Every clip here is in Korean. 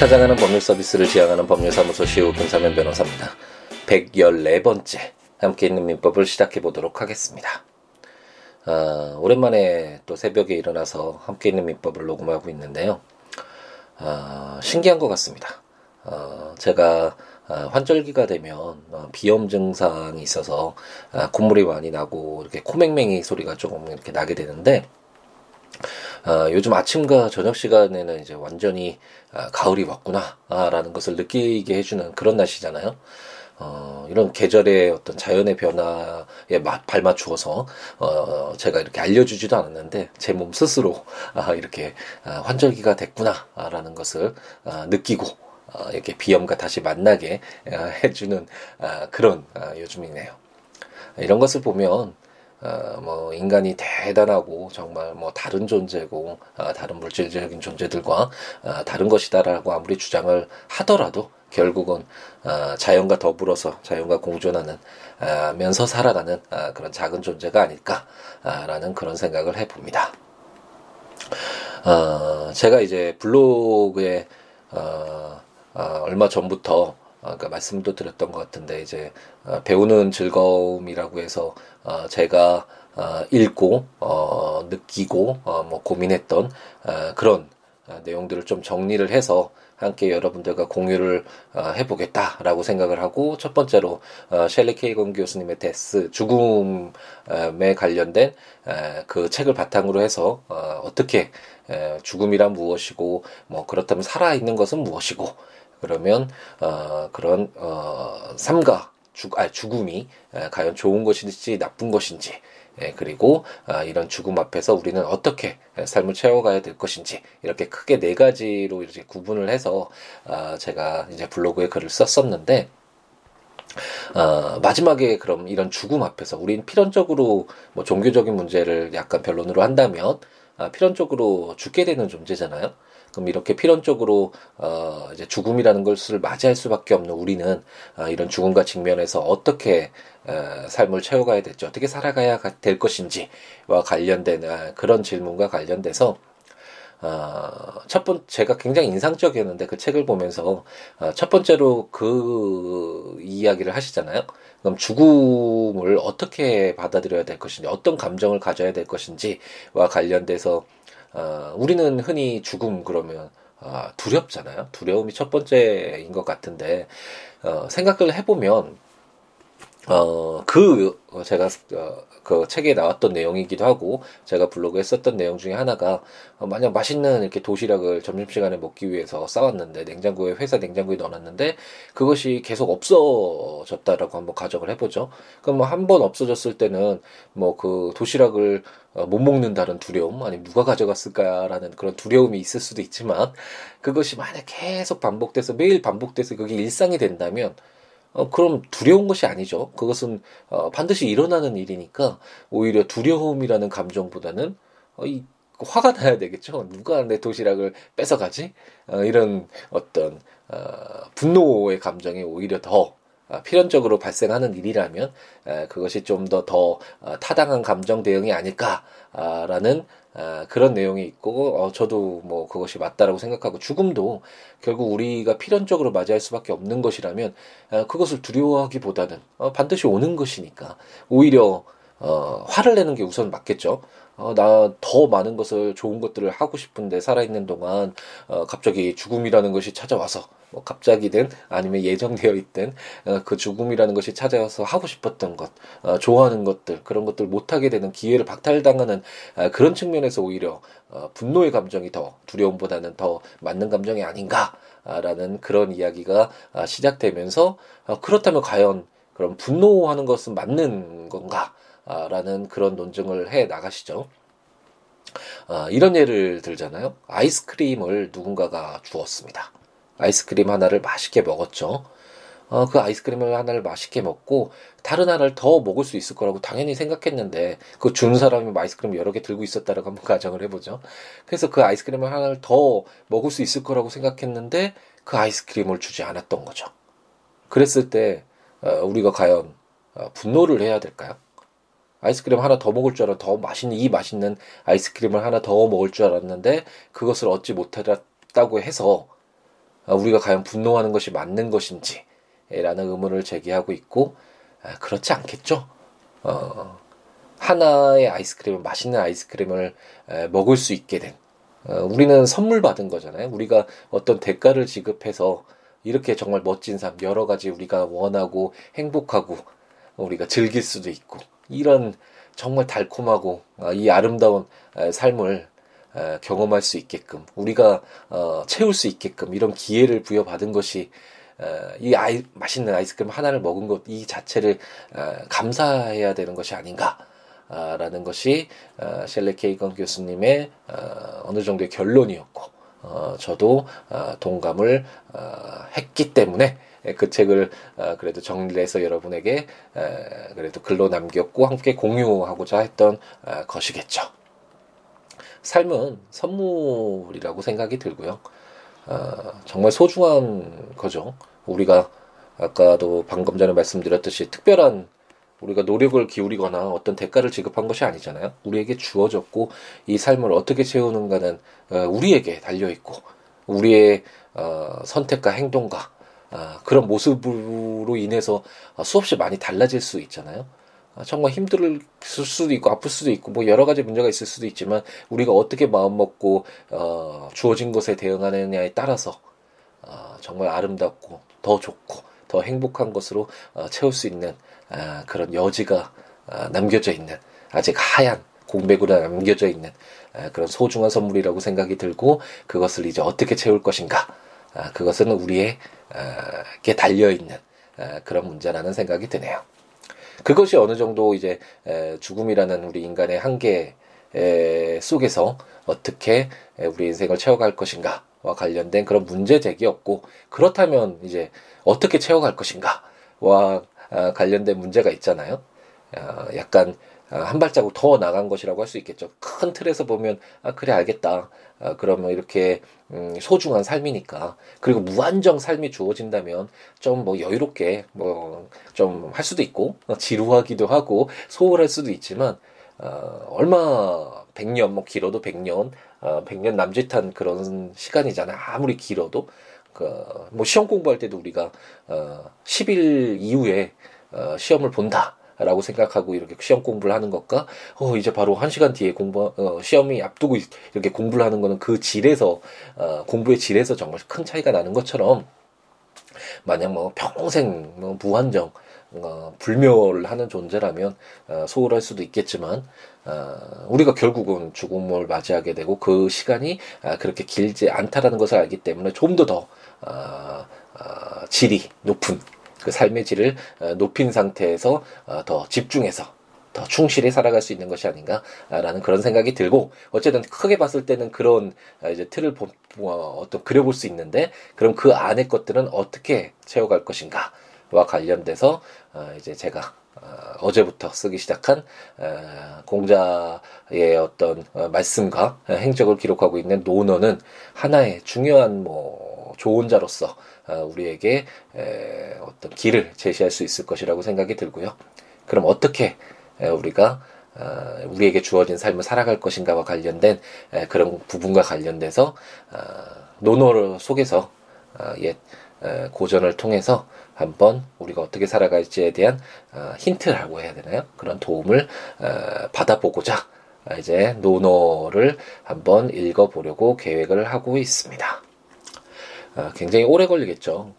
찾아가는 법률 서비스를 지향하는 법률사무소 시우 김사면 변호사입니다. 114번째 함께 있는 민법을 시작해 보도록 하겠습니다. 어, 오랜만에 또 새벽에 일어나서 함께 있는 민법을 녹음하고 있는데요. 어, 신기한 것 같습니다. 어, 제가 환절기가 되면 비염 증상이 있어서 콧물이 많이 나고 이렇게 코맹맹이 소리가 조금 이렇게 나게 되는데 어, 요즘 아침과 저녁 시간에는 이제 완전히 아, 가을이 왔구나라는 것을 느끼게 해주는 그런 날씨잖아요. 어, 이런 계절의 어떤 자연의 변화에 마, 발맞추어서 어, 제가 이렇게 알려주지도 않았는데 제 몸 스스로 아, 이렇게 아, 환절기가 됐구나 라는 것을 아, 느끼고 아, 이렇게 비염과 다시 만나게 아, 해주는 아, 그런 아, 요즘이네요. 이런 것을 보면 어, 뭐 인간이 대단하고 정말 뭐 다른 존재고 어, 다른 물질적인 존재들과 어, 다른 것이다라고 아무리 주장을 하더라도 결국은 어, 자연과 더불어서 자연과 공존하는 어, 면서 살아가는 어, 그런 작은 존재가 아닐까라는 그런 생각을 해봅니다. 어, 제가 이제 블로그에 어, 어, 얼마 전부터 아까 말씀도 드렸던 것 같은데 이제 어, 배우는 즐거움이라고 해서 어, 제가 어, 읽고 어, 느끼고 어, 뭐 고민했던 어, 그런 어, 내용들을 좀 정리를 해서 함께 여러분들과 공유를 어, 해보겠다라고 생각을 하고 첫 번째로 어, 셸리 케이건 교수님의 데스 죽음에 관련된 에, 그 책을 바탕으로 해서 어, 어떻게 에, 죽음이란 무엇이고 뭐 그렇다면 살아 있는 것은 무엇이고 그러면 어, 그런 어, 삶과 죽, 아, 죽음이 에, 과연 좋은 것인지 나쁜 것인지 예, 그리고 아, 이런 죽음 앞에서 우리는 어떻게 삶을 채워가야 될 것인지 이렇게 크게 네 가지로 이렇게 구분을 해서 아, 제가 이제 블로그에 글을 썼었는데 어, 마지막에 그럼 이런 죽음 앞에서 우린 필연적으로 뭐 종교적인 문제를 약간 변론으로 한다면 아, 필연적으로 죽게 되는 존재잖아요. 그럼 이렇게 필연적으로 어 이제 죽음이라는 것을 맞이할 수밖에 없는 우리는 어, 이런 죽음과 직면해서 어떻게 어, 삶을 채워가야 될지 어떻게 살아가야 될 것인지와 관련된 어, 그런 질문과 관련돼서 어, 첫 번, 제가 굉장히 인상적이었는데 그 책을 보면서, 어, 첫 번째로 그 이야기를 하시잖아요. 그럼 죽음을 어떻게 받아들여야 될 것인지, 어떤 감정을 가져야 될 것인지와 관련돼서 어, 우리는 흔히 죽음 그러면 어, 두렵잖아요. 두려움이 첫 번째인 것 같은데 어, 생각을 해보면 어, 그, 제가, 어, 그 책에 나왔던 내용이기도 하고, 제가 블로그에 썼던 내용 중에 하나가, 어, 만약 맛있는 이렇게 도시락을 점심시간에 먹기 위해서 싸왔는데, 냉장고에, 회사 냉장고에 넣어놨는데, 그것이 계속 없어졌다라고 한번 가정을 해보죠. 그럼 뭐 한 번 없어졌을 때는, 뭐 그 도시락을 어, 못 먹는다는 두려움, 아니 누가 가져갔을까라는 그런 두려움이 있을 수도 있지만, 그것이 만약 계속 반복돼서, 매일 반복돼서 그게 일상이 된다면, 어, 그럼 두려운 것이 아니죠. 그것은 어, 반드시 일어나는 일이니까 오히려 두려움이라는 감정보다는 어, 이 화가 나야 되겠죠. 누가 내 도시락을 뺏어가지? 어, 이런 어떤 어, 분노의 감정이 오히려 더 어, 필연적으로 발생하는 일이라면 에, 그것이 좀 더더 더, 어, 타당한 감정 대응이 아닐까라는 아, 그런 내용이 있고 어, 저도 뭐 그것이 맞다라고 생각하고 죽음도 결국 우리가 필연적으로 맞이할 수밖에 없는 것이라면 아, 그것을 두려워하기보다는 어, 반드시 오는 것이니까 오히려 어, 화를 내는 게 우선 맞겠죠. 어, 나 더 많은 것을 좋은 것들을 하고 싶은데 살아있는 동안 어, 갑자기 죽음이라는 것이 찾아와서 뭐 갑자기든 아니면 예정되어 있든 어, 그 죽음이라는 것이 찾아와서 하고 싶었던 것, 어, 좋아하는 것들 그런 것들 못하게 되는 기회를 박탈당하는 어, 그런 측면에서 오히려 어, 분노의 감정이 더 두려움보다는 더 맞는 감정이 아닌가라는 그런 이야기가 어, 시작되면서 어, 그렇다면 과연 그럼 분노하는 것은 맞는 건가? 라는 그런 논증을 해 나가시죠. 아, 이런 예를 들잖아요. 아이스크림을 누군가가 주었습니다. 아이스크림 하나를 맛있게 먹었죠. 어, 그 아이스크림을 하나를 맛있게 먹고 다른 하나를 더 먹을 수 있을 거라고 당연히 생각했는데 그 준 사람이 아이스크림 여러 개 들고 있었다라고 한번 가정을 해보죠. 그래서 그 아이스크림을 하나를 더 먹을 수 있을 거라고 생각했는데 그 아이스크림을 주지 않았던 거죠. 그랬을 때 어, 우리가 과연 어, 분노를 해야 될까요? 아이스크림 하나 더 먹을 줄 알아 더 맛있는 이 맛있는 아이스크림을 하나 더 먹을 줄 알았는데 그것을 얻지 못했다고 해서 우리가 과연 분노하는 것이 맞는 것인지 라는 의문을 제기하고 있고 그렇지 않겠죠. 어, 하나의 아이스크림을 맛있는 아이스크림을 먹을 수 있게 된 어, 우리는 선물 받은 거잖아요. 우리가 어떤 대가를 지급해서 이렇게 정말 멋진 삶 여러 가지 우리가 원하고 행복하고 우리가 즐길 수도 있고 이런 정말 달콤하고 어, 이 아름다운 삶을 경험할 수 있게끔 우리가 어, 채울 수 있게끔 이런 기회를 부여받은 것이 이 아이 맛있는 아이스크림 하나를 먹은 것 이 자체를 감사해야 되는 것이 아닌가 라는 것이 어, 셸레 케이건 교수님의 어, 어느 정도의 결론이었고 어, 저도 동감을 했기 때문에 그 책을 그래도 정리를 해서 여러분에게 그래도 글로 남겼고 함께 공유하고자 했던 것이겠죠. 삶은 선물이라고 생각이 들고요. 정말 소중한 거죠. 우리가 아까도 방금 전에 말씀드렸듯이 특별한 우리가 노력을 기울이거나 어떤 대가를 지급한 것이 아니잖아요. 우리에게 주어졌고 이 삶을 어떻게 채우는가는 어, 우리에게 달려 있고 우리의 어, 선택과 행동과 어, 그런 모습으로 인해서 수없이 많이 달라질 수 있잖아요. 정말 힘들 수도 있고 아플 수도 있고 뭐 여러 가지 문제가 있을 수도 있지만 우리가 어떻게 마음 먹고 주어진 것에 대응하느냐에 따라서 정말 아름답고 더 좋고 더 행복한 것으로 채울 수 있는 아, 그런 여지가 아, 남겨져 있는 아직 하얀 공백으로 남겨져 있는 아, 그런 소중한 선물이라고 생각이 들고 그것을 이제 어떻게 채울 것인가 그것은 우리에게 달려 있는 그런 문제라는 생각이 드네요. 그것이 어느 정도 이제 죽음이라는 우리 인간의 한계 속에서 어떻게 우리 인생을 채워갈 것인가와 관련된 그런 문제 제기였고 그렇다면 이제 어떻게 채워갈 것인가와 아, 관련된 문제가 있잖아요. 아, 약간 아, 한 발자국 더 나간 것이라고 할 수 있겠죠. 큰 틀에서 보면 아 그래 알겠다. 아, 그러면 이렇게 음, 소중한 삶이니까 그리고 무한정 삶이 주어진다면 좀 뭐 여유롭게 뭐 좀 할 수도 있고 어, 지루하기도 하고 소홀할 수도 있지만 어, 얼마 100년 뭐 길어도 100년 어, 100년 남짓한 그런 시간이잖아요. 아무리 길어도 그 뭐 시험 공부할 때도 우리가 어 10일 이후에 어 시험을 본다. 라고 생각하고 이렇게 시험 공부를 하는 것과 어 이제 바로 한 시간 뒤에 공부 어 시험이 앞두고 이렇게 공부를 하는 거는 그 질에서 어 공부의 질에서 정말 큰 차이가 나는 것처럼 만약 뭐 평생 뭐 무한정 어, 불멸하는 존재라면 어, 소홀할 수도 있겠지만 어, 우리가 결국은 죽음을 맞이하게 되고 그 시간이 아, 그렇게 길지 않다라는 것을 알기 때문에 좀 더더 어, 어, 질이 높은 그 삶의 질을 어, 높인 상태에서 어, 더 집중해서 더 충실히 살아갈 수 있는 것이 아닌가라는 그런 생각이 들고 어쨌든 크게 봤을 때는 그런 어, 이제 틀을 보, 어, 어떤 그려볼 수 있는데 그럼 그 안에 것들은 어떻게 채워갈 것인가와 관련돼서 어, 이제 제가 어, 제부터 쓰기 시작한 어, 공자의 어떤 어, 말씀과 행적을 기록하고 있는 논어는 하나의 중요한 뭐 조언자로서 어, 우리에게 에, 어떤 길을 제시할 수 있을 것이라고 생각이 들고요. 그럼 어떻게 에, 우리가 어, 우리에게 주어진 삶을 살아갈 것인가와 관련된 에, 그런 부분과 관련돼서 어, 논어를 속에서 어, 옛 고전을 통해서 한번 우리가 어떻게 살아갈지에 대한 어, 힌트라고 해야 되나요? 그런 도움을 어, 받아보고자 이제 논어를 한번 읽어보려고 계획을 하고 있습니다. 어, 굉장히 오래 걸리겠죠.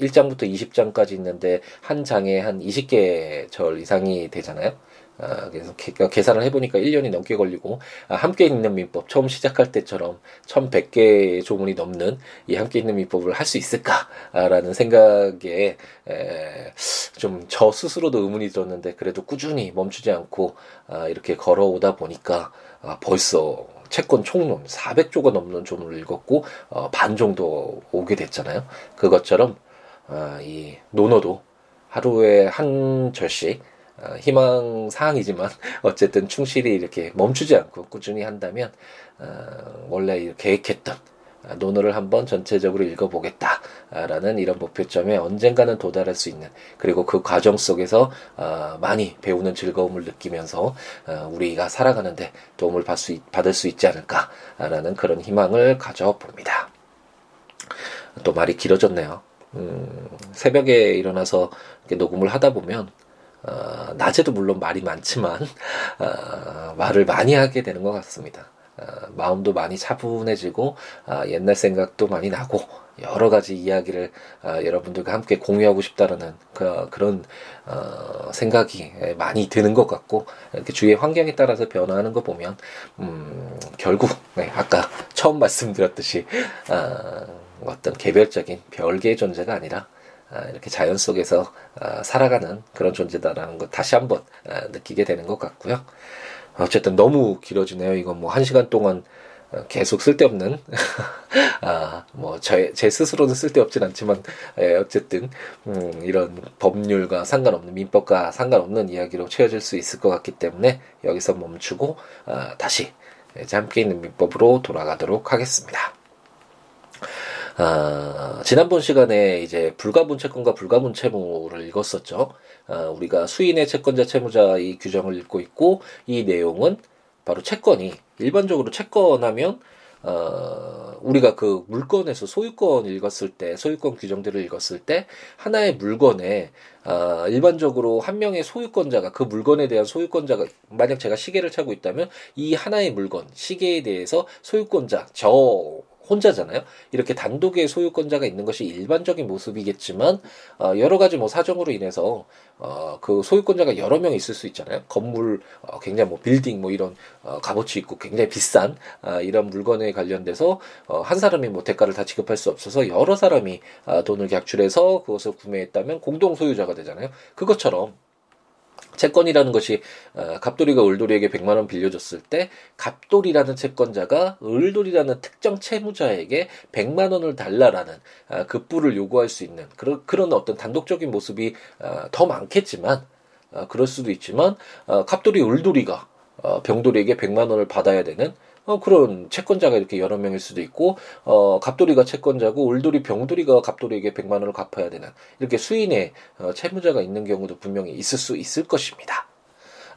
1장부터 20장까지 있는데 한 장에 한 20개 절 이상이 되잖아요. 아, 그래서 개, 계산을 해보니까 1년이 넘게 걸리고 아, 함께 읽는 민법 처음 시작할 때처럼 1100개의 조문이 넘는 이 함께 읽는 민법을 할 수 있을까라는 생각에 좀 저 스스로도 의문이 들었는데 그래도 꾸준히 멈추지 않고 아, 이렇게 걸어오다 보니까 아, 벌써 채권 총론 400조가 넘는 조문을 읽었고 어, 반 정도 오게 됐잖아요. 그것처럼 아, 이 논어도 하루에 한 절씩 어, 희망 사항이지만 어쨌든 충실히 이렇게 멈추지 않고 꾸준히 한다면 어, 원래 계획했던 논어를 한번 전체적으로 읽어보겠다라는 이런 목표점에 언젠가는 도달할 수 있는 그리고 그 과정 속에서 어, 많이 배우는 즐거움을 느끼면서 우리가 살아가는데 도움을 받을 수 있지 않을까라는 그런 희망을 가져봅니다. 또 말이 길어졌네요. 음, 새벽에 일어나서 녹음을 하다 보면 어, 낮에도 물론 말이 많지만 어, 말을 많이 하게 되는 것 같습니다. 어, 마음도 많이 차분해지고 어, 옛날 생각도 많이 나고 여러 가지 이야기를 어, 여러분들과 함께 공유하고 싶다라는 그, 그런 어, 생각이 많이 드는 것 같고 이렇게 주위의 환경에 따라서 변화하는 거 보면 음, 결국 네, 아까 처음 말씀드렸듯이 어, 어떤 개별적인 별개의 존재가 아니라 아, 이렇게 자연 속에서 아, 살아가는 그런 존재다라는 것 다시 한번 아, 느끼게 되는 것 같고요. 어쨌든 너무 길어지네요. 이건 뭐 한 시간 동안 어, 계속 쓸데없는 아뭐제 제 스스로는 쓸데없진 않지만 예, 어쨌든 음, 이런 법률과 상관없는 민법과 상관없는 이야기로 채워질 수 있을 것 같기 때문에 여기서 멈추고 아, 다시 이제 함께 있는 민법으로 돌아가도록 하겠습니다. 아, 지난번 시간에 이제 불가분 채권과 불가분 채무를 읽었었죠. 아, 우리가 수인의 채권자 채무자 이 규정을 읽고 있고 이 내용은 바로 채권이 일반적으로 채권하면 어, 우리가 그 물건에서 소유권 읽었을 때, 소유권 규정들을 읽었을 때, 하나의 물건에, 어, 일반적으로 한 명의 소유권자가, 그 물건에 대한 소유권자가, 만약 제가 시계를 차고 있다면, 이 하나의 물건, 시계에 대해서 소유권자, 저, 혼자잖아요. 이렇게 단독의 소유권자가 있는 것이 일반적인 모습이겠지만 어, 여러 가지 뭐 사정으로 인해서 어, 그 소유권자가 여러 명 있을 수 있잖아요. 건물 어, 굉장히 뭐 빌딩 뭐 이런 어, 값어치 있고 굉장히 비싼 어, 이런 물건에 관련돼서 어, 한 사람이 뭐 대가를 다 지급할 수 없어서 여러 사람이 어, 돈을 객출해서 그것을 구매했다면 공동 소유자가 되잖아요. 그것처럼 채권이라는 것이 어, 갑돌이가 을돌이에게 100만 원 빌려줬을 때 갑돌이라는 채권자가 을돌이라는 특정 채무자에게 100만 원을 달라라는 어, 급부를 요구할 수 있는 그런 어떤 단독적인 모습이 어, 더 많겠지만 어, 그럴 수도 있지만 어, 갑돌이 을돌이가 어, 병돌이에게 100만 원을 받아야 되는 어, 그런 채권자가 이렇게 여러 명일 수도 있고, 어, 갑돌이가 채권자고, 울돌이, 병돌이가 갑돌이에게 100만 원을 갚아야 되는, 이렇게 수인의 어, 채무자가 있는 경우도 분명히 있을 수 있을 것입니다.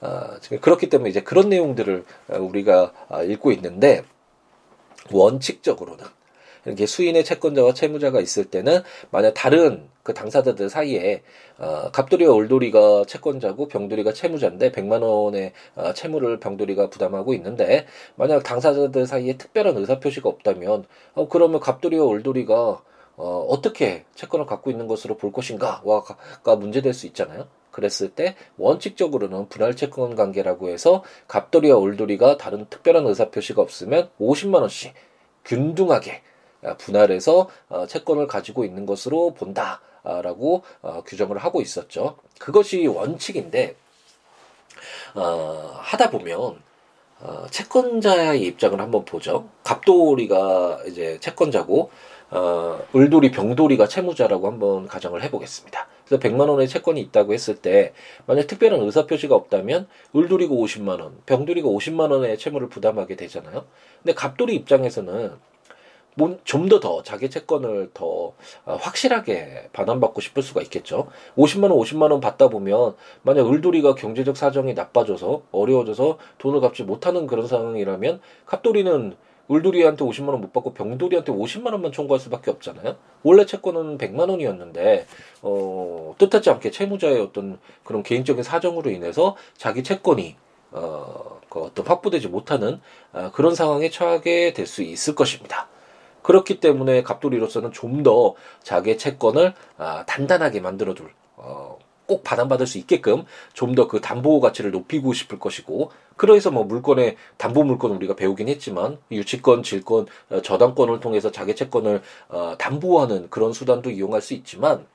어, 그렇기 때문에 이제 그런 내용들을 어, 우리가 어, 읽고 있는데, 원칙적으로는 이렇게 수인의 채권자와 채무자가 있을 때는 만약 다른 그 당사자들 사이에 어, 갑돌이와 올돌이가 채권자고 병돌이가 채무자인데 100만 원의 어, 채무를 병돌이가 부담하고 있는데 만약 당사자들 사이에 특별한 의사 표시가 없다면 어, 그러면 갑돌이와 올돌이가 어, 어떻게 채권을 갖고 있는 것으로 볼 것인가가 문제될 수 있잖아요. 그랬을 때 원칙적으로는 분할 채권 관계라고 해서 갑돌이와 올돌이가 다른 특별한 의사 표시가 없으면 50만 원씩 균등하게 아, 분할해서 어, 채권을 가지고 있는 것으로 본다라고 어, 규정을 하고 있었죠. 그것이 원칙인데 어, 하다 보면 어, 채권자의 입장을 한번 보죠. 갑돌이가 이제 채권자고 어, 을돌이, 병돌이가 채무자라고 한번 가정을 해보겠습니다. 그래서 100만 원의 채권이 있다고 했을 때 만약 특별한 의사 표시가 없다면 을돌이가 50만 원, 병돌이가 50만 원의 채무를 부담하게 되잖아요. 근데 갑돌이 입장에서는 좀 더 더 자기 채권을 더 어, 확실하게 반환받고 싶을 수가 있겠죠. 50만 원, 50만 원 받다 보면 만약 을돌이가 경제적 사정이 나빠져서 어려워져서 돈을 갚지 못하는 그런 상황이라면 갑돌이는 을돌이한테 50만 원 못 받고 병돌이한테 50만 원만 청구할 수밖에 없잖아요. 원래 채권은 100만 원이었는데 어, 뜻하지 않게 채무자의 어떤 그런 개인적인 사정으로 인해서 자기 채권이 어, 그 어떤 확보되지 못하는 어, 그런 상황에 처하게 될 수 있을 것입니다. 그렇기 때문에 갑돌이로서는 좀 더 자기의 채권을 아, 단단하게 만들어둘 어, 꼭 반환받을 수 있게끔 좀 더 그 담보 가치를 높이고 싶을 것이고 그래서 뭐 물건의 담보 물건 우리가 배우긴 했지만 유치권, 질권, 어, 저당권을 통해서 자기 채권을 어, 담보하는 그런 수단도 이용할 수 있지만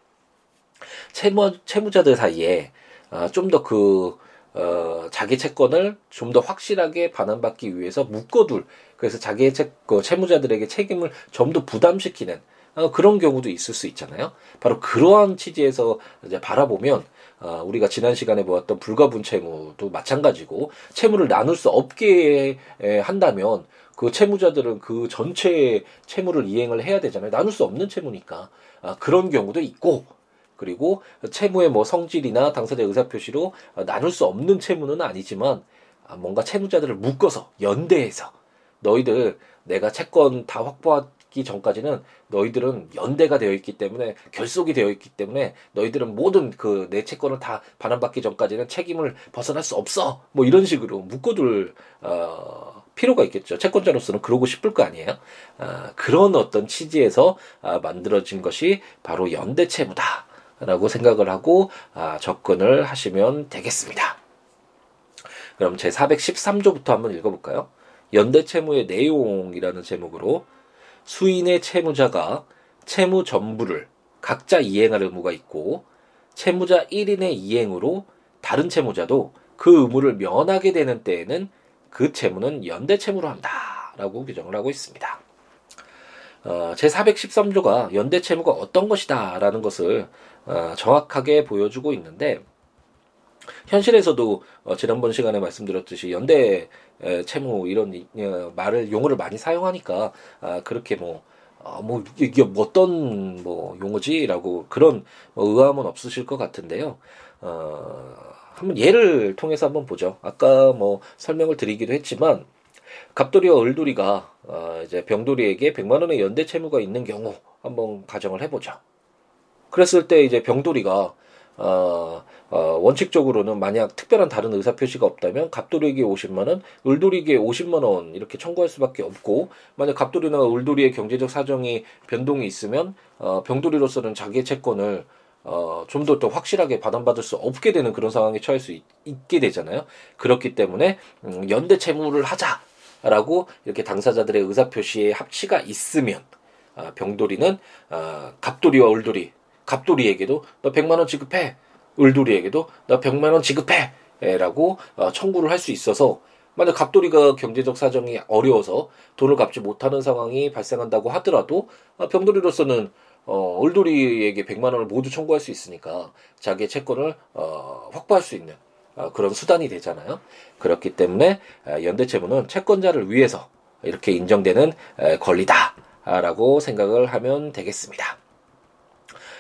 채무 채무자들 사이에 아, 좀더그 어, 자기 채권을 좀 더 확실하게 반환받기 위해서 묶어둘 그래서 자기의 채, 그 채무자들에게 책임을 좀 더 부담시키는 어, 그런 경우도 있을 수 있잖아요. 바로 그러한 취지에서 이제 바라보면 어, 우리가 지난 시간에 보았던 불가분 채무도 마찬가지고 채무를 나눌 수 없게 에, 한다면 그 채무자들은 그 전체 채무를 이행을 해야 되잖아요. 나눌 수 없는 채무니까 아, 그런 경우도 있고 그리고 채무의 뭐 성질이나 당사자 의사 표시로 나눌 수 없는 채무는 아니지만 아, 뭔가 채무자들을 묶어서 연대해서 너희들 내가 채권 다 확보하 받기 전까지는 너희들은 연대가 되어 있기 때문에 결속이 되어 있기 때문에 너희들은 모든 그 내 채권을 다 반환받기 전까지는 책임을 벗어날 수 없어. 뭐 이런 식으로 묶어둘 어, 필요가 있겠죠. 채권자로서는 그러고 싶을 거 아니에요. 아, 그런 어떤 취지에서 아, 만들어진 것이 바로 연대 채무다. 라고 생각을 하고 아, 접근을 하시면 되겠습니다. 그럼 제 413조부터 한번 읽어볼까요? 연대 채무의 내용이라는 제목으로 수인의 채무자가 채무 전부를 각자 이행할 의무가 있고 채무자 1인의 이행으로 다른 채무자도 그 의무를 면하게 되는 때에는 그 채무는 연대 채무로 한다라고 규정을 하고 있습니다. 어, 제413조가 연대 채무가 어떤 것이다라는 것을 어, 정확하게 보여주고 있는데 현실에서도 어, 지난번 시간에 말씀드렸듯이 연대 에, 채무 이런 어, 말을 용어를 많이 사용하니까 아, 그렇게 뭐 어, 뭐 이게 뭐 어떤 뭐 용어지라고 그런 뭐 의아함은 없으실 것 같은데요. 어, 한번 예를 통해서 한번 보죠. 아까 뭐 설명을 드리기도 했지만 갑돌이와 을돌이가 어, 이제 병돌이에게 100만 원의 연대 채무가 있는 경우 한번 가정을 해보죠. 그랬을 때 이제 병돌이가 어, 어, 원칙적으로는 만약 특별한 다른 의사 표시가 없다면 갑돌이에게 50만 원, 을돌이에게 50만 원 이렇게 청구할 수밖에 없고 만약 갑돌이나 을돌이의 경제적 사정이 변동이 있으면 어, 병돌이로서는 자기의 채권을 어, 좀 더 더 확실하게 받아받을 수 없게 되는 그런 상황에 처할 수 있, 게 되잖아요. 그렇기 때문에 음, 연대 채무를 하자 라고 이렇게 당사자들의 의사 표시에 합치가 있으면 아, 병돌이는 아, 갑돌이와 을돌이 갑돌이에게도 너 100만 원 지급해. 을돌이에게도 너 100만 원 지급해. 라고 어, 청구를 할 수 있어서 만약 갑돌이가 경제적 사정이 어려워서 돈을 갚지 못하는 상황이 발생한다고 하더라도 어, 병돌이로서는 어, 을돌이에게 100만 원을 모두 청구할 수 있으니까 자기의 채권을 어, 확보할 수 있는 어, 그런 수단이 되잖아요. 그렇기 때문에 연대채무는 채권자를 위해서 이렇게 인정되는 권리다라고 생각을 하면 되겠습니다.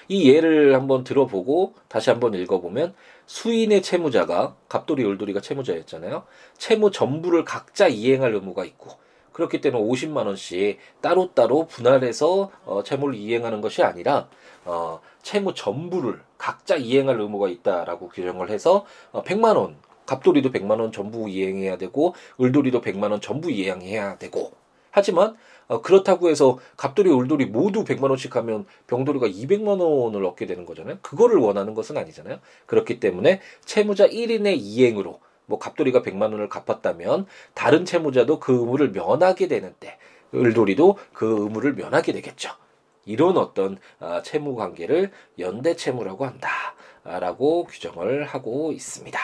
이 예를 한번 들어보고 다시 한번 읽어보면 수인의 채무자가 갑돌이 을돌이가 채무자였잖아요. 채무 전부를 각자 이행할 의무가 있고 그렇기 때문에 50만 원씩 따로따로 분할해서 어, 채무를 이행하는 것이 아니라 어, 채무 전부를 각자 이행할 의무가 있다라고 규정을 해서 어, 100만 원 갑돌이도 100만 원 전부 이행해야 되고 을돌이도 100만 원 전부 이행해야 되고 하지만 어, 그렇다고 해서 갑돌이 울돌이 모두 100만 원씩 하면 병돌이가 200만 원을 얻게 되는 거잖아요. 그거를 원하는 것은 아니잖아요. 그렇기 때문에 채무자 1인의 이행으로 뭐 갑돌이가 100만 원을 갚았다면 다른 채무자도 그 의무를 면하게 되는데 을돌이도 그 의무를 면하게 되겠죠. 이런 어떤 아, 채무 관계를 연대 채무라고 한다라고 규정을 하고 있습니다.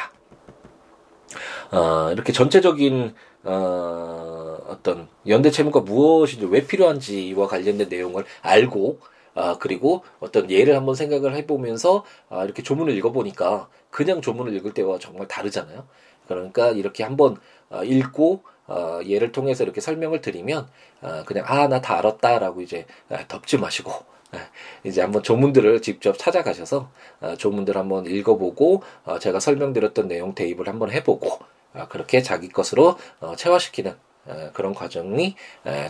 어, 이렇게 전체적인 어, 어떤 연대 채무가 무엇인지 왜 필요한지와 관련된 내용을 알고 아, 그리고 어떤 예를 한번 생각을 해보면서 아, 이렇게 조문을 읽어보니까 그냥 조문을 읽을 때와 정말 다르잖아요. 그러니까 이렇게 한번 아, 읽고 어, 예를 통해서 이렇게 설명을 드리면 아, 그냥 아 나 다 알았다라고 이제 아, 덮지 마시고 아, 이제 한번 조문들을 직접 찾아가셔서 아, 조문들 한번 읽어보고 아, 제가 설명드렸던 내용 대입을 한번 해보고 아, 그렇게 자기 것으로 어, 체화시키는 어, 그런 과정이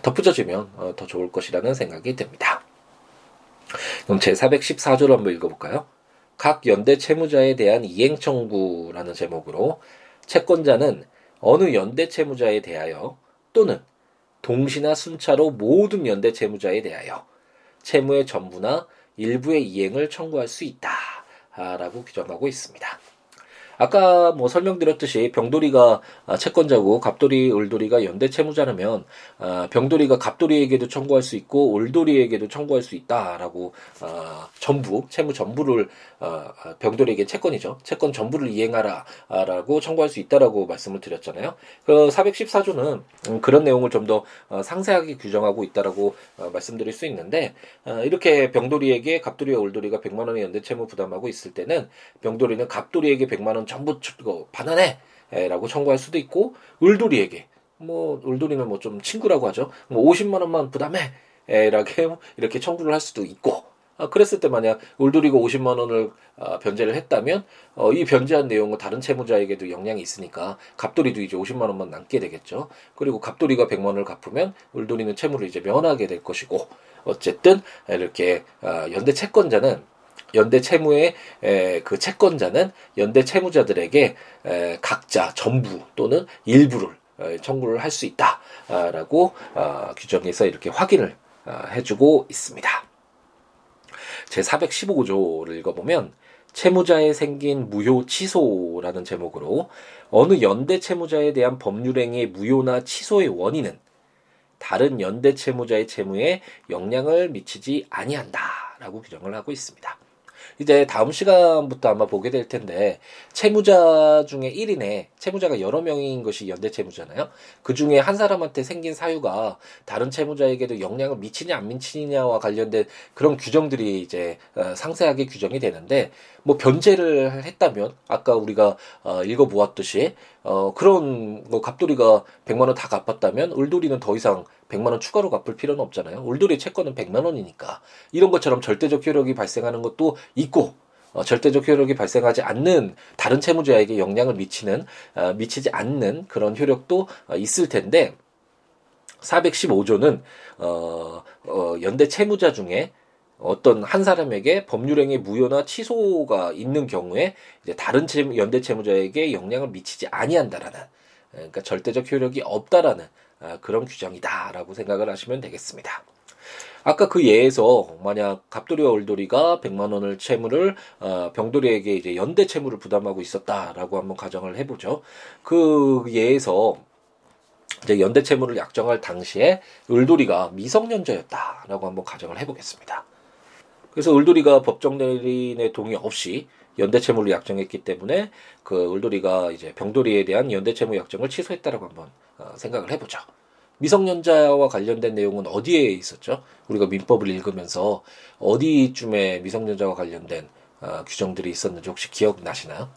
덧붙여지면 어, 더 좋을 것이라는 생각이 듭니다. 그럼 제 414조를 한번 읽어볼까요? 각 연대 채무자에 대한 이행 청구라는 제목으로 채권자는 어느 연대 채무자에 대하여 또는 동시나 순차로 모든 연대 채무자에 대하여 채무의 전부나 일부의 이행을 청구할 수 있다 라고 규정하고 있습니다. 아까 뭐 설명드렸듯이 병돌이가 아, 채권자고 갑돌이, 을돌이가 연대 채무자라면 아, 병돌이가 갑돌이에게도 청구할 수 있고 을돌이에게도 청구할 수 있다라고 아, 전부 채무 전부를 병돌이에게 채권이죠. 채권 전부를 이행하라라고 청구할 수 있다라고 말씀을 드렸잖아요. 그 414조는 음, 그런 내용을 좀더 어, 상세하게 규정하고 있다라고 어, 말씀드릴 수 있는데 어, 이렇게 병돌이에게 갑돌이와 을돌이가 100만 원의 연대 채무 부담하고 있을 때는 병돌이는 갑돌이에게 100만 원 전부 반환해! 라고 청구할 수도 있고, 을돌이에게, 뭐, 을돌이는 뭐 좀 친구라고 하죠. 뭐 50만원만 부담해! 라고 이렇게 청구를 할 수도 있고, 아, 그랬을 때 만약 울돌이가 50만 원을 아, 변제를 했다면 어, 이 변제한 내용은 다른 채무자에게도 영향이 있으니까 갑돌이도 이제 50만 원만 남게 되겠죠. 그리고 갑돌이가 100만 원을 갚으면 울돌이는 채무를 이제 면하게 될 것이고 어쨌든 이렇게 아, 연대 채권자는 연대 채무의 에, 그 채권자는 연대 채무자들에게 에, 각자 전부 또는 일부를 에, 청구를 할 수 있다라고 어, 규정에서 이렇게 확인을 어, 해주고 있습니다. 제 415조를 읽어보면 채무자에 생긴 무효 취소라는 제목으로 어느 연대 채무자에 대한 법률행위의 무효나 취소의 원인은 다른 연대 채무자의 채무에 영향을 미치지 아니한다라고 규정을 하고 있습니다. 이제 다음 시간부터 아마 보게 될 텐데 채무자 중에 1인에 채무자가 여러 명인 것이 연대 채무잖아요. 그 중에 한 사람한테 생긴 사유가 다른 채무자에게도 영향을 미치냐 안 미치냐와 관련된 그런 규정들이 이제 어, 상세하게 규정이 되는데 뭐 변제를 했다면 아까 우리가 어, 읽어 보았듯이 어, 그런 뭐 갑돌이가 100만 원 다 갚았다면 을돌이는 더 이상 100만 원 추가로 갚을 필요는 없잖아요. 울돌이 채권은 100만 원이니까 이런 것처럼 절대적 효력이 발생하는 것도 있고 어, 절대적 효력이 발생하지 않는 다른 채무자에게 영향을 미치는 어, 미치지 않는 그런 효력도 어, 있을 텐데 415조는 어, 어, 연대 채무자 중에 어떤 한 사람에게 법률행위 무효나 취소가 있는 경우에 이제 다른 채무, 연대 채무자에게 영향을 미치지 아니한다라는 그러니까 절대적 효력이 없다라는 아, 그런 규정이다라고 생각을 하시면 되겠습니다. 아까 그 예에서 만약 갑돌이와 올돌이가 100만 원을 채무를 어, 병돌이에게 이제 연대 채무를 부담하고 있었다라고 한번 가정을 해보죠. 그 예에서 이제 연대 채무를 약정할 당시에 을돌이가 미성년자였다라고 한번 가정을 해보겠습니다. 그래서 을돌이가 법정 대리인의 동의 없이 연대 채무를 약정했기 때문에 그 을돌이가 이제 병돌이에 대한 연대 채무 약정을 취소했다라고 한번 어, 생각을 해보죠. 미성년자와 관련된 내용은 어디에 있었죠? 우리가 민법을 읽으면서 어디쯤에 미성년자와 관련된 어, 규정들이 있었는지 혹시 기억나시나요?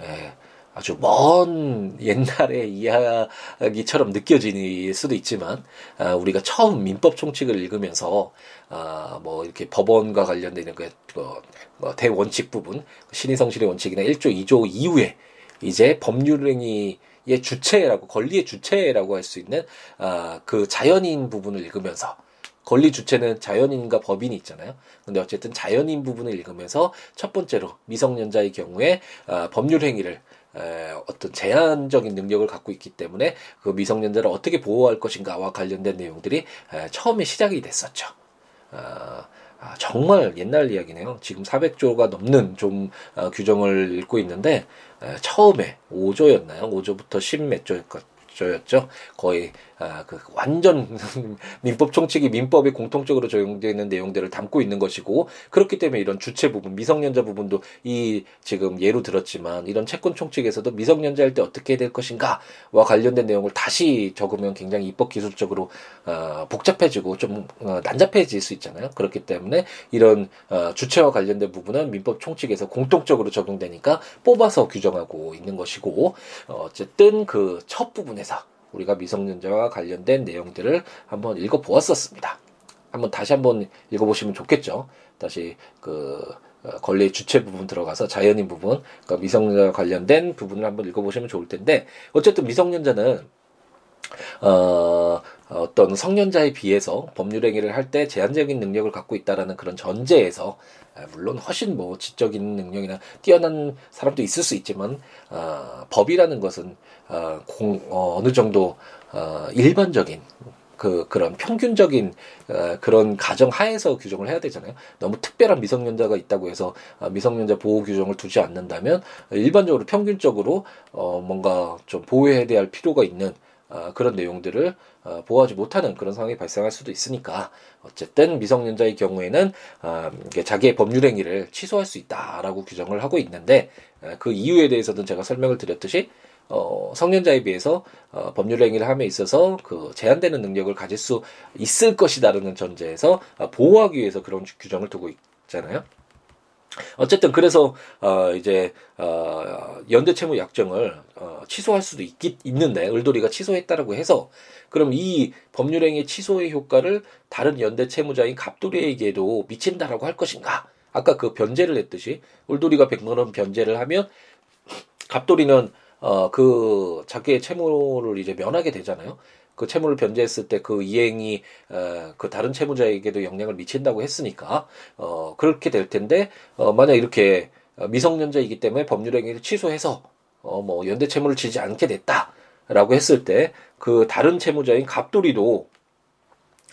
예, 아주 먼 옛날의 이야기처럼 느껴질 수도 있지만 아, 우리가 처음 민법 총칙을 읽으면서 아, 뭐 이렇게 법원과 관련된 그, 그, 뭐 대원칙 부분 신의성실의 원칙이나 1조 2조 이후에 이제 법률행위 의 주체라고 권리의 주체라고 할 수 있는 아, 그 자연인 부분을 읽으면서 권리 주체는 자연인과 법인이 있잖아요. 근데 어쨌든 자연인 부분을 읽으면서 첫 번째로 미성년자의 경우에 아, 법률 행위를 에, 어떤 제한적인 능력을 갖고 있기 때문에 그 미성년자를 어떻게 보호할 것인가와 관련된 내용들이 에, 처음에 시작이 됐었죠. 아, 아, 정말 옛날 이야기네요. 지금 400조가 넘는 좀 어, 규정을 읽고 있는데 에, 처음에 5조였나요? 5조부터 10몇 조였죠. 거의 아, 그 완전 민법 총칙이 민법에 공통적으로 적용되어 있는 내용들을 담고 있는 것이고 그렇기 때문에 이런 주체 부분, 미성년자 부분도 이 지금 예로 들었지만 이런 채권 총칙에서도 미성년자일 때 어떻게 될 것인가와 관련된 내용을 다시 적으면 굉장히 입법 기술적으로 어, 복잡해지고 좀 어, 난잡해질 수 있잖아요. 그렇기 때문에 이런 어, 주체와 관련된 부분은 민법 총칙에서 공통적으로 적용되니까 뽑아서 규정하고 있는 것이고 어, 어쨌든 그 첫 부분에서 우리가 미성년자와 관련된 내용들을 한번 읽어보았었습니다. 한번 다시 한번 읽어보시면 좋겠죠. 다시 그 어, 권리 주체 부분 들어가서 자연인 부분, 그러니까 미성년자 관련된 부분을 한번 읽어보시면 좋을 텐데 어쨌든 미성년자는 어, 어떤 성년자에 비해서 법률 행위를 할 때 제한적인 능력을 갖고 있다라는 그런 전제에서 아, 물론 훨씬 뭐 지적인 능력이나 뛰어난 사람도 있을 수 있지만 어, 법이라는 것은 어, 공, 어, 어느 정도 어, 일반적인 그 그런 평균적인 어, 그런 가정 하에서 규정을 해야 되잖아요. 너무 특별한 미성년자가 있다고 해서 어, 미성년자 보호 규정을 두지 않는다면 일반적으로 평균적으로 어, 뭔가 좀 보호해야 될 필요가 있는 어, 그런 내용들을 어, 보호하지 못하는 그런 상황이 발생할 수도 있으니까 어쨌든 미성년자의 경우에는 어, 자기의 법률 행위를 취소할 수 있다라고 규정을 하고 있는데 어, 그 이유에 대해서는 제가 설명을 드렸듯이 어, 성년자에 비해서 어, 법률 행위를 함에 있어서 그 제한되는 능력을 가질 수 있을 것이다라는 전제에서 어, 보호하기 위해서 그런 규정을 두고 있잖아요. 어쨌든 그래서 어 이제 어 연대 채무 약정을 어 취소할 수도 있기 있는데 을돌이가 취소했다라고 해서 그럼 이 법률행위 취소의 효과를 다른 연대 채무자인 갑돌이에게도 미친다라고 할 것인가? 아까 그 변제를 했듯이 을돌이가 백만원 변제를 하면 갑돌이는 어 그 자기의 채무를 이제 면하게 되잖아요. 그 채무를 변제했을 때 그 이행이 어, 그 다른 채무자에게도 영향을 미친다고 했으니까 어 그렇게 될 텐데 어 만약 이렇게 미성년자이기 때문에 법률 행위를 취소해서 어 뭐 연대 채무를 지지 않게 됐다라고 했을 때 그 다른 채무자인 갑돌이도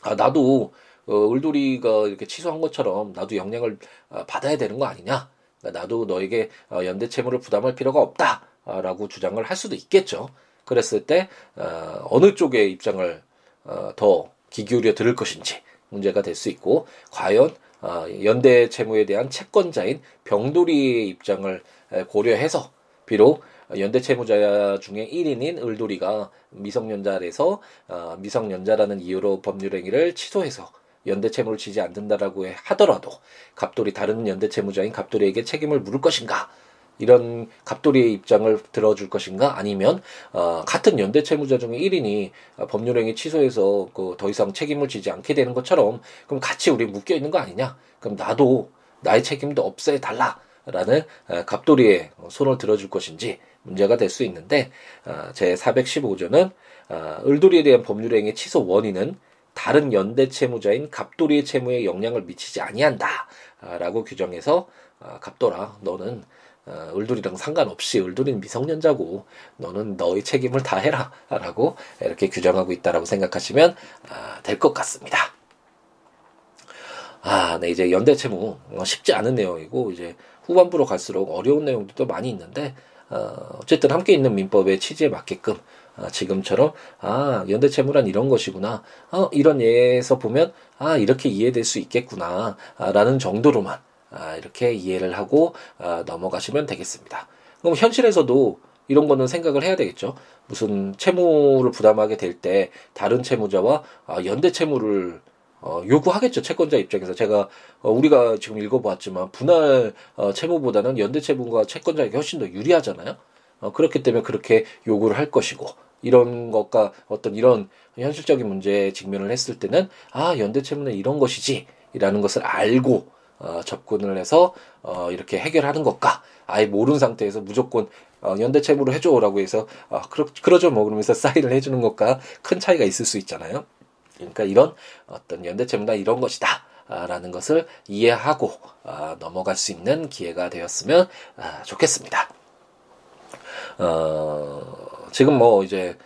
아 나도 어, 을돌이가 이렇게 취소한 것처럼 나도 영향을 어, 받아야 되는 거 아니냐? 그러니까 나도 너에게 어, 연대 채무를 부담할 필요가 없다 라고 주장을 할 수도 있겠죠. 그랬을 때 어, 어느 쪽의 입장을 어, 더 기울여 들을 것인지 문제가 될 수 있고 과연 어, 연대 채무에 대한 채권자인 병돌이의 입장을 고려해서 비록 연대 채무자 중에 1인인 을돌이가 미성년자에서 어, 미성년자라는 이유로 법률행위를 취소해서 연대 채무를 지지 않는다라고 하더라도 갑돌이 다른 연대 채무자인 갑돌이에게 책임을 물을 것인가 이런 갑돌이의 입장을 들어줄 것인가 아니면 어, 같은 연대 채무자 중에 1인이 법률행위 취소해서 그 더 이상 책임을 지지 않게 되는 것처럼 그럼 같이 우리 묶여 있는 거 아니냐? 그럼 나도 나의 책임도 없애 달라라는 어, 갑돌이의 손을 들어줄 것인지 문제가 될 수 있는데 어, 제 415조는 어, 을돌이에 대한 법률행위 취소 원인은 다른 연대 채무자인 갑돌이의 채무에 영향을 미치지 아니한다라고 규정해서 어, 갑돌아 너는 어, 을돌이랑 상관없이 을돌이는 미성년자고 너는 너의 책임을 다 해라라고 이렇게 규정하고 있다라고 생각하시면 아, 될 것 같습니다. 아, 네 이제 연대 채무 어, 쉽지 않은 내용이고 이제 후반부로 갈수록 어려운 내용들도 많이 있는데 어, 어쨌든 함께 있는 민법의 취지에 맞게끔 아, 지금처럼 아 연대 채무란 이런 것이구나 어, 이런 예에서 보면 아 이렇게 이해될 수 있겠구나라는 정도로만 아, 이렇게 이해를 하고 아, 넘어가시면 되겠습니다. 그럼 현실에서도 이런 거는 생각을 해야 되겠죠. 무슨 채무를 부담하게 될 때 다른 채무자와 아, 연대 채무를 어, 요구하겠죠. 채권자 입장에서. 제가, 어, 우리가 지금 읽어보았지만, 분할, 어, 채무보다는 연대 채무가 채권자에게 훨씬 더 유리하잖아요. 어, 그렇기 때문에 그렇게 요구를 할 것이고, 이런 것과 어떤 이런 현실적인 문제에 직면을 했을 때는, 아, 연대 채무는 이런 것이지, 라는 것을 알고, 어, 접근을 해서 어, 이렇게 해결하는 것과 아예 모르는 상태에서 무조건 어, 연대 채무로 해줘라고 해서 어, 그러, 그러죠 뭐 그러면서 사인을 해주는 것과 큰 차이가 있을 수 있잖아요. 그러니까 이런 어떤 연대 채무나 이런 것이다. 라는 것을 이해하고 아, 넘어갈 수 있는 기회가 되었으면 아, 좋겠습니다. 어, 지금 뭐 이제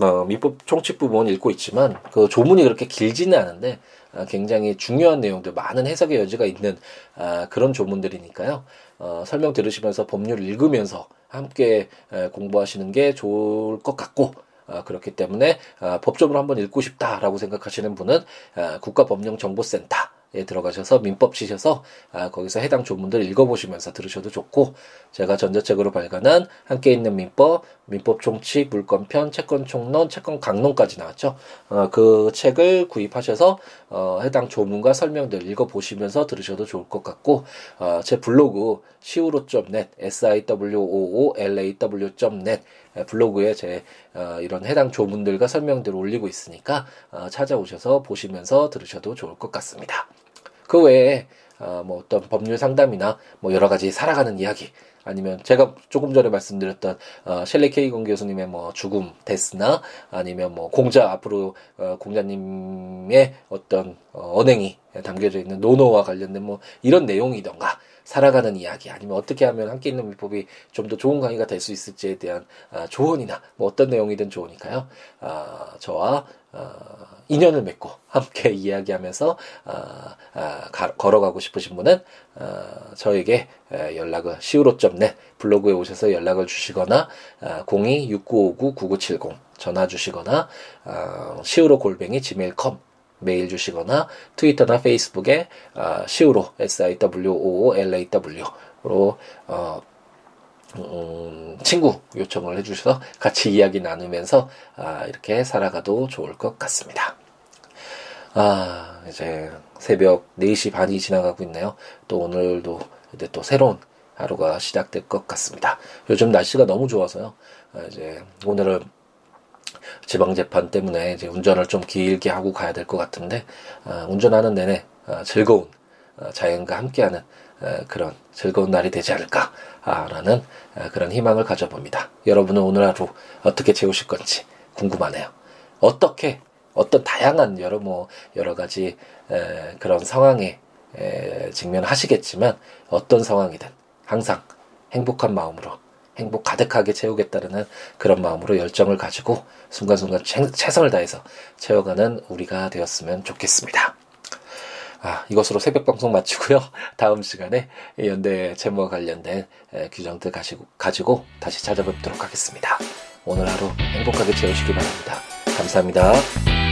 어, 민법 총칙 부분 읽고 있지만 그 조문이 그렇게 길지는 않은데 아, 굉장히 중요한 내용들, 많은 해석의 여지가 있는 아, 그런 조문들이니까요. 어, 설명 들으시면서 법률을 읽으면서 함께 공부하시는 게 좋을 것 같고, 아, 그렇기 때문에 법조문을 한번 읽고 싶다라고 생각하시는 분은 국가법령정보센터 에 들어가셔서 민법 치셔서 아, 거기서 해당 조문들 읽어보시면서 들으셔도 좋고 제가 전자책으로 발간한 함께 있는 민법, 민법 총칙, 물권편, 채권 총론, 채권 강론까지 나왔죠. 어, 그 책을 구입하셔서 어, 해당 조문과 설명들 읽어보시면서 들으셔도 좋을 것 같고 어, 제 블로그 siwo.net, siwoolaw.net 블로그에 제 어, 이런 해당 조문들과 설명들을 올리고 있으니까 어, 찾아오셔서 보시면서 들으셔도 좋을 것 같습니다. 그 외에 어, 뭐 어떤 법률 상담이나 뭐 여러 가지 살아가는 이야기 아니면 제가 조금 전에 말씀드렸던 어, 셸리 케이건 교수님의 뭐 죽음 데스나 아니면 뭐 공자 앞으로 어, 공자님의 어떤 어, 언행이 담겨져 있는 노노와 관련된 뭐 이런 내용이던가 살아가는 이야기 아니면 어떻게 하면 함께 있는 민법이 좀 더 좋은 강의가 될 수 있을지에 대한 아, 조언이나 뭐 어떤 내용이든 좋으니까요. 아, 저와 어, 인연을 맺고 함께 이야기하면서 아, 아, 가, 걸어가고 싶으신 분은 아, 저에게 연락을 siwo.net 블로그에 오셔서 연락을 주시거나 아, 026959-9970 전화 주시거나 아, siwo 골뱅이 gmail.com 메일 주시거나 트위터나 페이스북에 어, 시우로 s i w o o l a w로 어, 음, 친구 요청을 해주셔서 같이 이야기 나누면서 아, 이렇게 살아가도 좋을 것 같습니다. 아, 이제 새벽 4시 반이 지나가고 있네요. 또 오늘도 이제 또 새로운 하루가 시작될 것 같습니다. 요즘 날씨가 너무 좋아서요. 아, 이제 오늘은 지방재판 때문에 이제 운전을 좀 길게 하고 가야 될 것 같은데 아, 운전하는 내내 아, 즐거운 아, 자연과 함께하는 아, 그런 즐거운 날이 되지 않을까라는 아, 그런 희망을 가져봅니다. 여러분은 오늘 하루 어떻게 채우실 건지 궁금하네요. 어떻게 어떤 다양한 여러 뭐 여러 가지 에, 그런 상황에 에, 직면하시겠지만 어떤 상황이든 항상 행복한 마음으로 행복 가득하게 채우겠다는 그런 마음으로 열정을 가지고 순간순간 최선을 다해서 채워가는 우리가 되었으면 좋겠습니다. 아, 이것으로 새벽 방송 마치고요. 다음 시간에 연대 채무와 관련된 규정들 가지고, 가지고 다시 찾아뵙도록 하겠습니다. 오늘 하루 행복하게 채우시기 바랍니다. 감사합니다.